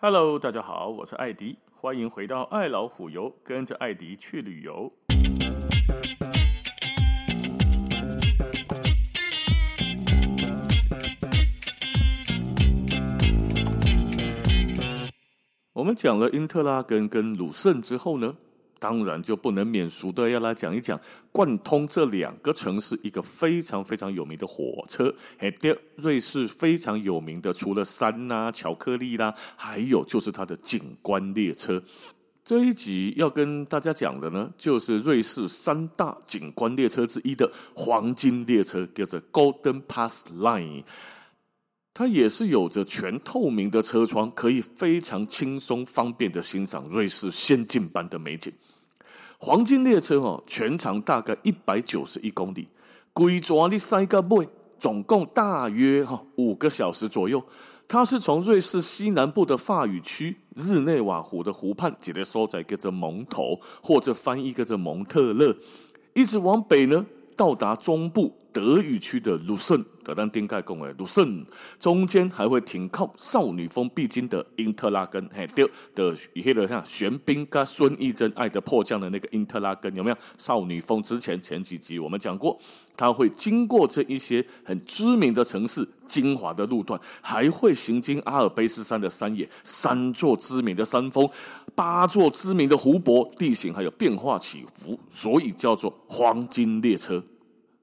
Hello，大家好，我是艾迪，欢迎回到爱老虎游，跟着艾迪去旅游。我们讲了因特拉根跟鲁圣之后呢，当然就不能免俗的要来讲一讲贯通这两个城市一个非常非常有名的火车，嘿，瑞士非常有名的，除了山呐、巧克力啦，还有就是它的景观列车。这一集要跟大家讲的呢，就是瑞士三大景观列车之一的黄金列车，叫做 Golden Pass Line。它也是有着全透明的车窗，可以非常轻松方便的欣赏瑞士仙境般的美景。黄金列车哦，全长大概一百九十一公里，规转的塞个尾，总共大约哈五个小时左右。它是从瑞士西南部的法语区日内瓦湖的湖畔，直接收在叫做蒙头，或者翻译叫做蒙特勒，一直往北呢，到达中部德语区的鲁圣。格当丁盖贡诶，鲁圣中间还会停靠少女峰必经的因特拉根，嘿，对的，以前的像玄彬跟孙艺珍爱的迫降的那个因特拉根有没有？少女峰之前前几集我们讲过，它会经过这一些很知名的城市，精华的路段，还会行经阿尔卑斯山的山野，三座知名的山峰，八座知名的湖泊，地形还有变化起伏，所以叫做黄金列车。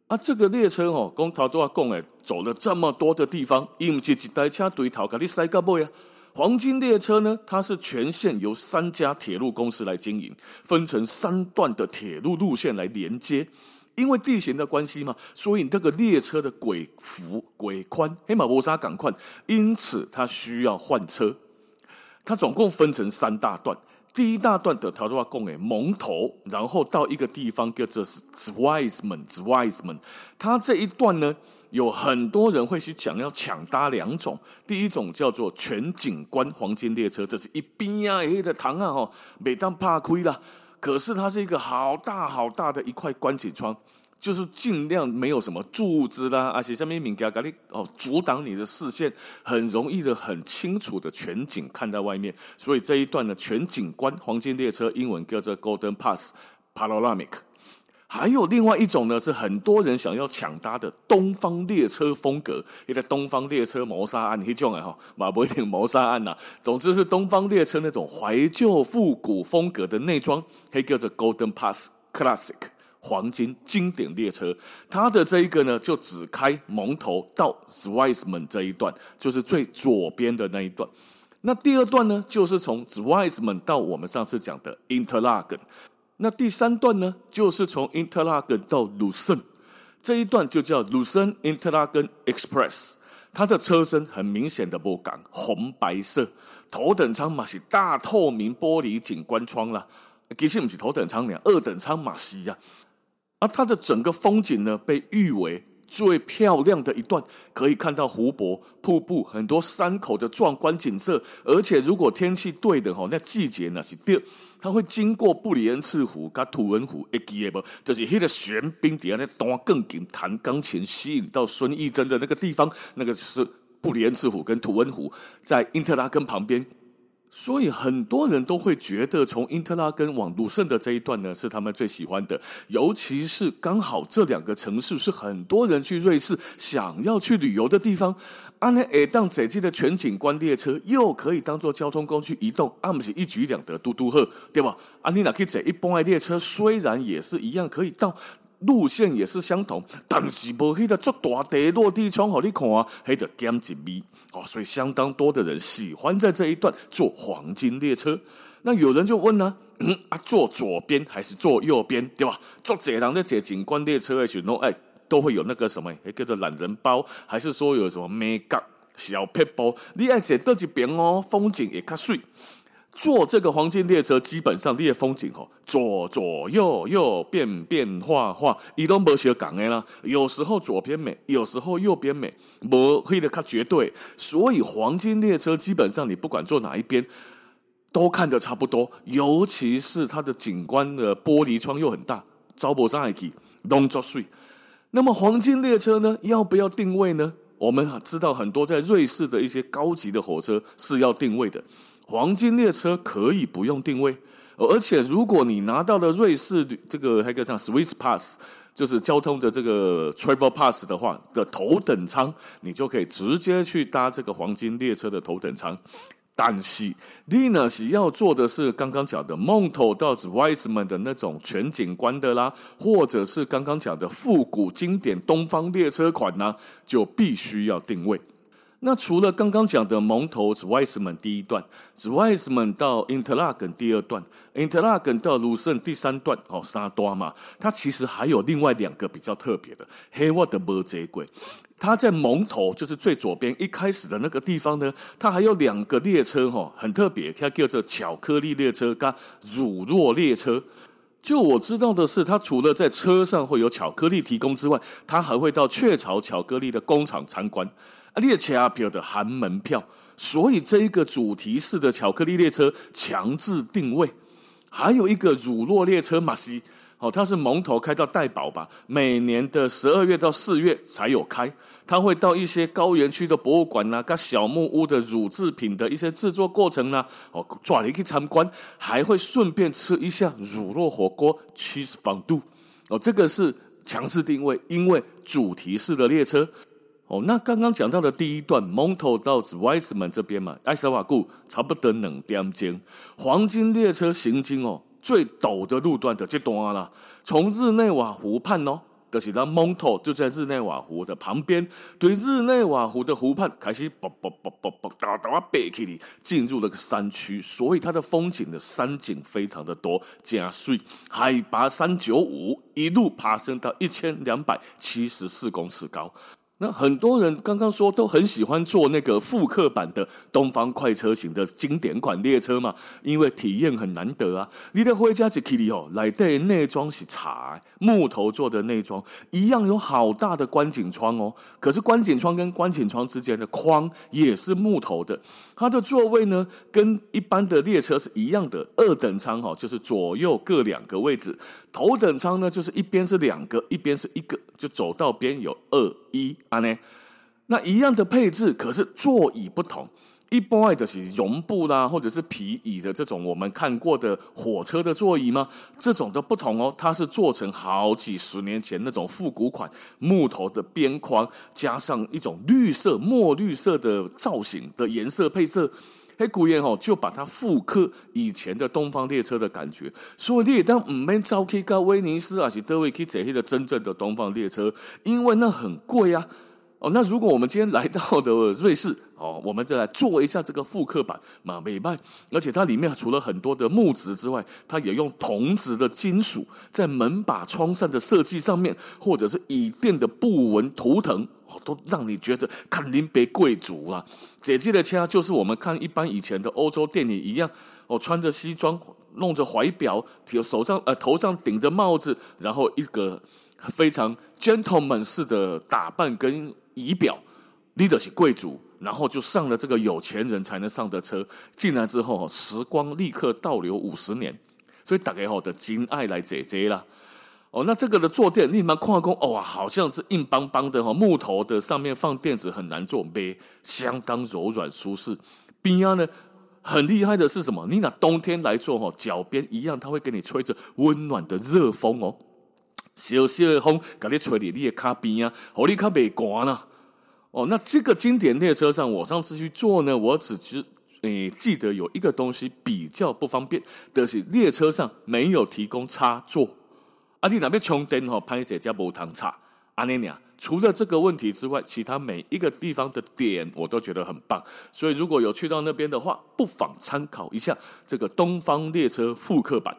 啊，这个列车哦，公头都要讲诶，走了这么多的地方，伊不是一台车对头给你塞个尾啊。黄金列车呢，它是全线由三家铁路公司来经营，分成三段的铁路路线来连接。因为地形的关系嘛，所以这个列车的轨幅、轨宽，黑马波沙港宽，因此它需要换车。它总共分成三大段。第一大段的他说话供给蒙头，然后到一个地方叫做 Zweisimmen，Zweisimmen。它这一段呢，有很多人会去讲要抢搭两种，第一种叫做全景观黄金列车，这是一边呀黑的糖啊哈，每当怕亏了，可是它是一个好大好大的一块观景窗。就是尽量没有什么柱子啦，而且下面敏感咖喱哦，阻挡你的视线，很容易的、很清楚的全景看到外面。所以这一段的全景观黄金列车，英文叫做 Golden Pass Panoramic。还有另外一种呢，是很多人想要抢搭的东方列车风格，因为东方列车谋杀案，你种哎哈，马不一定谋杀案呐。总之是东方列车那种怀旧复古风格的内装，可以叫做 Golden Pass Classic。黄金经典列车，它的这一个呢，就只开蒙头到 Zweisimmen 这一段，就是最左边的那一段。那第二段呢，就是从 Zweisimmen 到我们上次讲的 Interlaken。那第三段呢，就是从 Interlaken 到鲁圣这一段，就叫鲁圣 Interlaken Express。它的车身很明显的不港红白色，头等舱嘛是大透明玻璃景观窗啦。其实不是头等舱两，二等舱嘛是呀。而它的整个风景呢，被誉为最漂亮的一段，可以看到湖泊、瀑布、很多山口的壮观景色。而且如果天气对的哈，那季节呢是对，它会经过布里恩茨湖跟图文湖，会记得不？就是那个玄彬底下那段更紧弹钢琴，吸引到孙艺珍的那个地方，那个就是布里恩茨湖跟图恩湖，在因特拉根旁边。所以很多人都会觉得，从因特拉根往鲁圣的这一段呢，是他们最喜欢的。尤其是刚好这两个城市是很多人去瑞士想要去旅游的地方。安尼尔当这期的全景观列车又可以当做交通工具移动，阿姆是一举两得，嘟嘟呵，对吧？安尼那可以这一般的列车，虽然也是一样可以到。路线也是相同，但是无迄个足大地落地窗，好你看啊，迄个减一米哦，所以相当多的人喜欢在这一段坐黄金列车。那有人就问呢，嗯啊，坐左边还是坐右边，对吧？坐这趟的这景观列车的时候，哎，都会有那个什么，叫做懒人包，还是说有什么美感小撇步？你爱坐倒一边哦，风景也较水。坐这个黄金列车，基本上列风景哦，左左右右变变化化，伊都没写讲的啦。有时候左边美，有时候右边美，不会的，它绝对。所以黄金列车基本上你不管坐哪一边，都看得差不多。尤其是它的景观的玻璃窗又很大，招不上来去，弄作水。那么黄金列车呢，要不要定位呢？我们知道很多在瑞士的一些高级的火车是要定位的。黄金列车可以不用定位，而且如果你拿到了瑞士这个还可以像 Swiss Pass，就是交通的这个 Travel Pass 的话的头等舱，你就可以直接去搭这个黄金列车的头等舱。但是，你呢是要做的是刚刚讲的蒙头到 Weissman 的那种全景观的啦，或者是刚刚讲的复古经典东方列车款呢，就必须要定位。那除了刚刚讲的蒙头 Weissman 第一段，Weissman 到 Interlaken 第二段，Interlaken 到卢森第三段，哦，三段嘛，它其实还有另外两个比较特别的，黑沃的摩羯轨。它在蒙头，就是最左边一开始的那个地方呢，它还有两个列车哈，很特别，它叫做巧克力列车跟乳酪列车。就我知道的是，它除了在车上会有巧克力提供之外，它还会到雀巢巧克力的工厂参观列车票的含门票，所以这一个主题式的巧克力列车强制定位，还有一个乳酪列车马西。哦，它是蒙头开到戴堡吧，每年的十二月到四月才有开。它会到一些高原区的博物馆呐、啊，跟小木屋的乳制品的一些制作过程呢、哦，抓你去参观，还会顺便吃一下乳酪火锅 cheese fondue。哦，这个是强制定位，因为主题式的列车。哦，那刚刚讲到的第一段蒙头到 Weissman 这边嘛，埃塞瓦固差不多两点钟，黄金列车行经哦。最陡的路段的这段啦，从日内瓦湖畔哦，就是那蒙头就在日内瓦湖的旁边，对日内瓦湖的湖畔开始啵啵啵啵啵哒哒背起里，进入了个山区，所以它的风景的山景非常的多，加水，海拔三九五，一路爬升到一千两百七十四公尺高。那很多人刚刚说都很喜欢坐那个复刻版的东方快车型的经典款列车嘛，因为体验很难得啊。你的回家去看哦，来的内装是茶，木头做的内装，一样有好大的观景窗哦。可是观景窗跟观景窗之间的框也是木头的，它的座位呢跟一般的列车是一样的，二等舱哈，就是左右各两个位置。头等舱呢，就是一边是两个，一边是一个，就走道边有二一呢。那一样的配置，可是座椅不同。一般的是绒布啦，或者是皮椅的这种我们看过的火车的座椅吗？这种都不同哦，它是做成好几十年前那种复古款木头的边框，加上一种绿色墨绿色的造型的颜色配色。黑古言哦，就把它复刻以前的东方列车的感觉，所以你也当唔免走去到威尼斯啊，是都会去坐那个真正的东方列车，因为那很贵啊。哦，那如果我们今天来到的瑞士哦，我们再来做一下这个复刻版马美拜，而且它里面除了很多的木质之外，它也用铜质的金属在门把、窗扇的设计上面，或者是椅垫的布纹图腾。哦，都让你觉得肯定别贵族啊！姐姐的家就是我们看一般以前的欧洲电影一样，哦，穿着西装，弄着怀表，手上呃头上顶着帽子，然后一个非常 gentleman 式的打扮跟仪表，你就是贵族，然后就上了这个有钱人才能上的车。进来之后，时光立刻倒流五十年，所以大家好的金爱来姐姐啦。哦，那这个的坐垫，你们看工哦，好像是硬邦邦的哈，木头的，上面放垫子很难坐，没，相当柔软舒适。边上呢，很厉害的是什么？你拿冬天来坐哈，脚边一样，它会给你吹着温暖的热风哦，小小的风给你吹你你的卡边啊，好你卡袂寒了。哦，那这个经典列车上，我上次去坐呢，我只知诶、欸、记得有一个东西比较不方便，的是列车上没有提供插座。阿弟那边充电吼，拍摄加无糖插。阿尼亚，除了这个问题之外，其他每一个地方的点我都觉得很棒。所以如果有去到那边的话，不妨参考一下这个东方列车复刻版。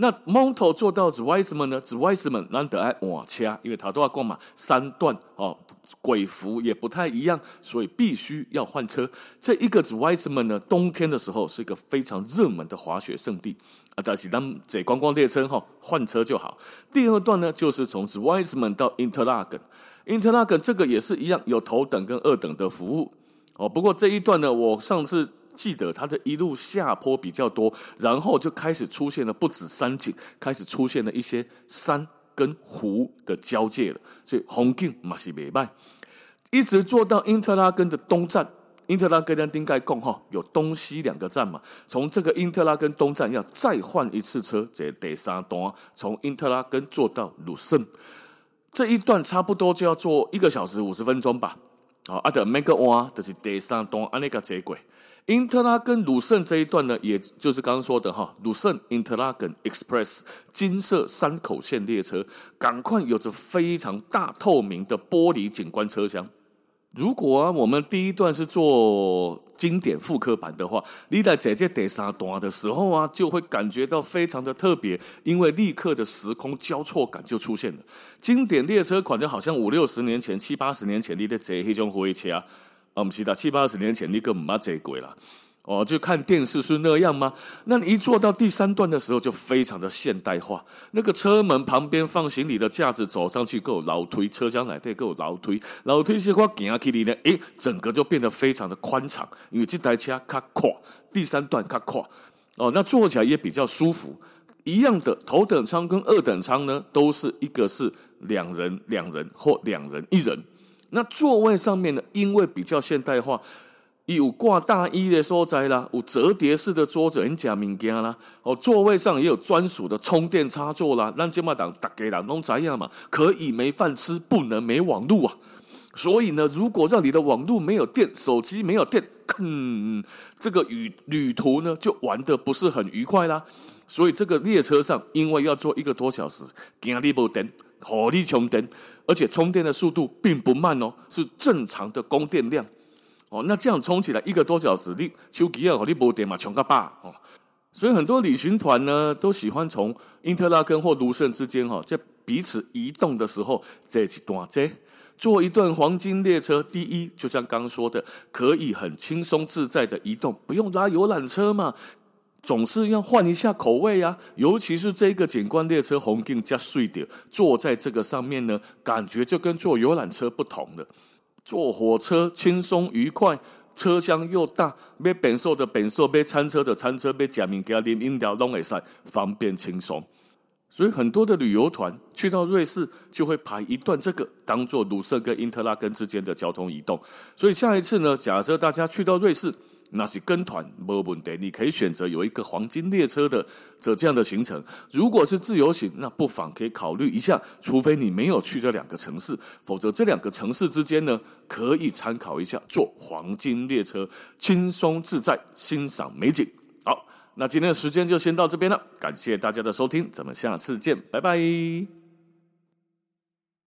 那蒙头坐到 Weissman 呢？Weissman 难得爱换车，因为他都要过嘛，三段哦，轨服也不太一样，所以必须要换车。这一个 Weissman 呢，冬天的时候是一个非常热门的滑雪胜地啊。但是当这观光列车哈，换车就好。第二段呢，就是从 Weissman 到 Interlaken，Interlaken 这个也是一样，有头等跟二等的服务哦。不过这一段呢，我上次。记得它的一路下坡比较多，然后就开始出现了不止山景，开始出现了一些山跟湖的交界了，所以风景嘛是袂歹。一直坐到因特拉根的东站因特拉根跟丁盖共哈有东西两个站嘛，从这个因特拉根东站要再换一次车，这第三段从因特拉根坐到鲁森，这一段差不多就要坐一个小时五十分钟吧。好，啊的每个弯就是第三段安那个接轨。因特拉根鲁圣这一段呢，也就是刚刚说的哈，鲁圣因特拉根 Express 金色三口线列车，赶快有着非常大透明的玻璃景观车厢。如果啊，我们第一段是做经典复刻版的话，你在姐姐第三段的时候啊，就会感觉到非常的特别，因为立刻的时空交错感就出现了。经典列车款就好像五六十年前、七八十年前你在坐那种火车啊，啊，不是的，七八十年前你根本没坐过啦。哦，就看电视是那样吗？那你一坐到第三段的时候，就非常的现代化。那个车门旁边放行李的架子，走上去够老推，车厢来这够楼梯，楼梯是话行起来呢，诶，整个就变得非常的宽敞，因为这台车较宽，第三段较宽。哦，那坐起来也比较舒服。一样的头等舱跟二等舱呢，都是一个是两人两人或两人一人。那座位上面呢，因为比较现代化。有挂大衣的所在啦，有折叠式的桌子，很假物件啦。哦，座位上也有专属的充电插座啦。让金马党大家人拢知样嘛，可以没饭吃，不能没网路啊。所以呢，如果让你的网路没有电，手机没有电，嗯，这个旅旅途呢就玩得不是很愉快啦。所以这个列车上，因为要坐一个多小时，惊你没电，火力充电，而且充电的速度并不慢哦，是正常的供电量。哦，那这样充起来一个多小时，你手机啊，你没电嘛，充个饱哦。所以很多旅行团呢，都喜欢从因特拉根或卢森之间哈，在彼此移动的时候，这一段这坐一段黄金列车。第一，就像刚说的，可以很轻松自在的移动，不用拉游览车嘛，总是要换一下口味呀。尤其是这个景观列车红金加碎点，坐在这个上面呢，感觉就跟坐游览车不同的。坐火车轻松愉快，车厢又大，买本所的本所，买餐车的餐车，买假名给他饮饮料拢会使，方便轻松。所以很多的旅游团去到瑞士，就会排一段这个当做鲁瑟跟因特拉根之间的交通移动。所以下一次呢，假设大家去到瑞士。那是跟团没问题，你可以选择有一个黄金列车的这这样的行程。如果是自由行，那不妨可以考虑一下，除非你没有去这两个城市，否则这两个城市之间呢，可以参考一下坐黄金列车，轻松自在，欣赏美景。好，那今天的时间就先到这边了，感谢大家的收听，咱们下次见，拜拜。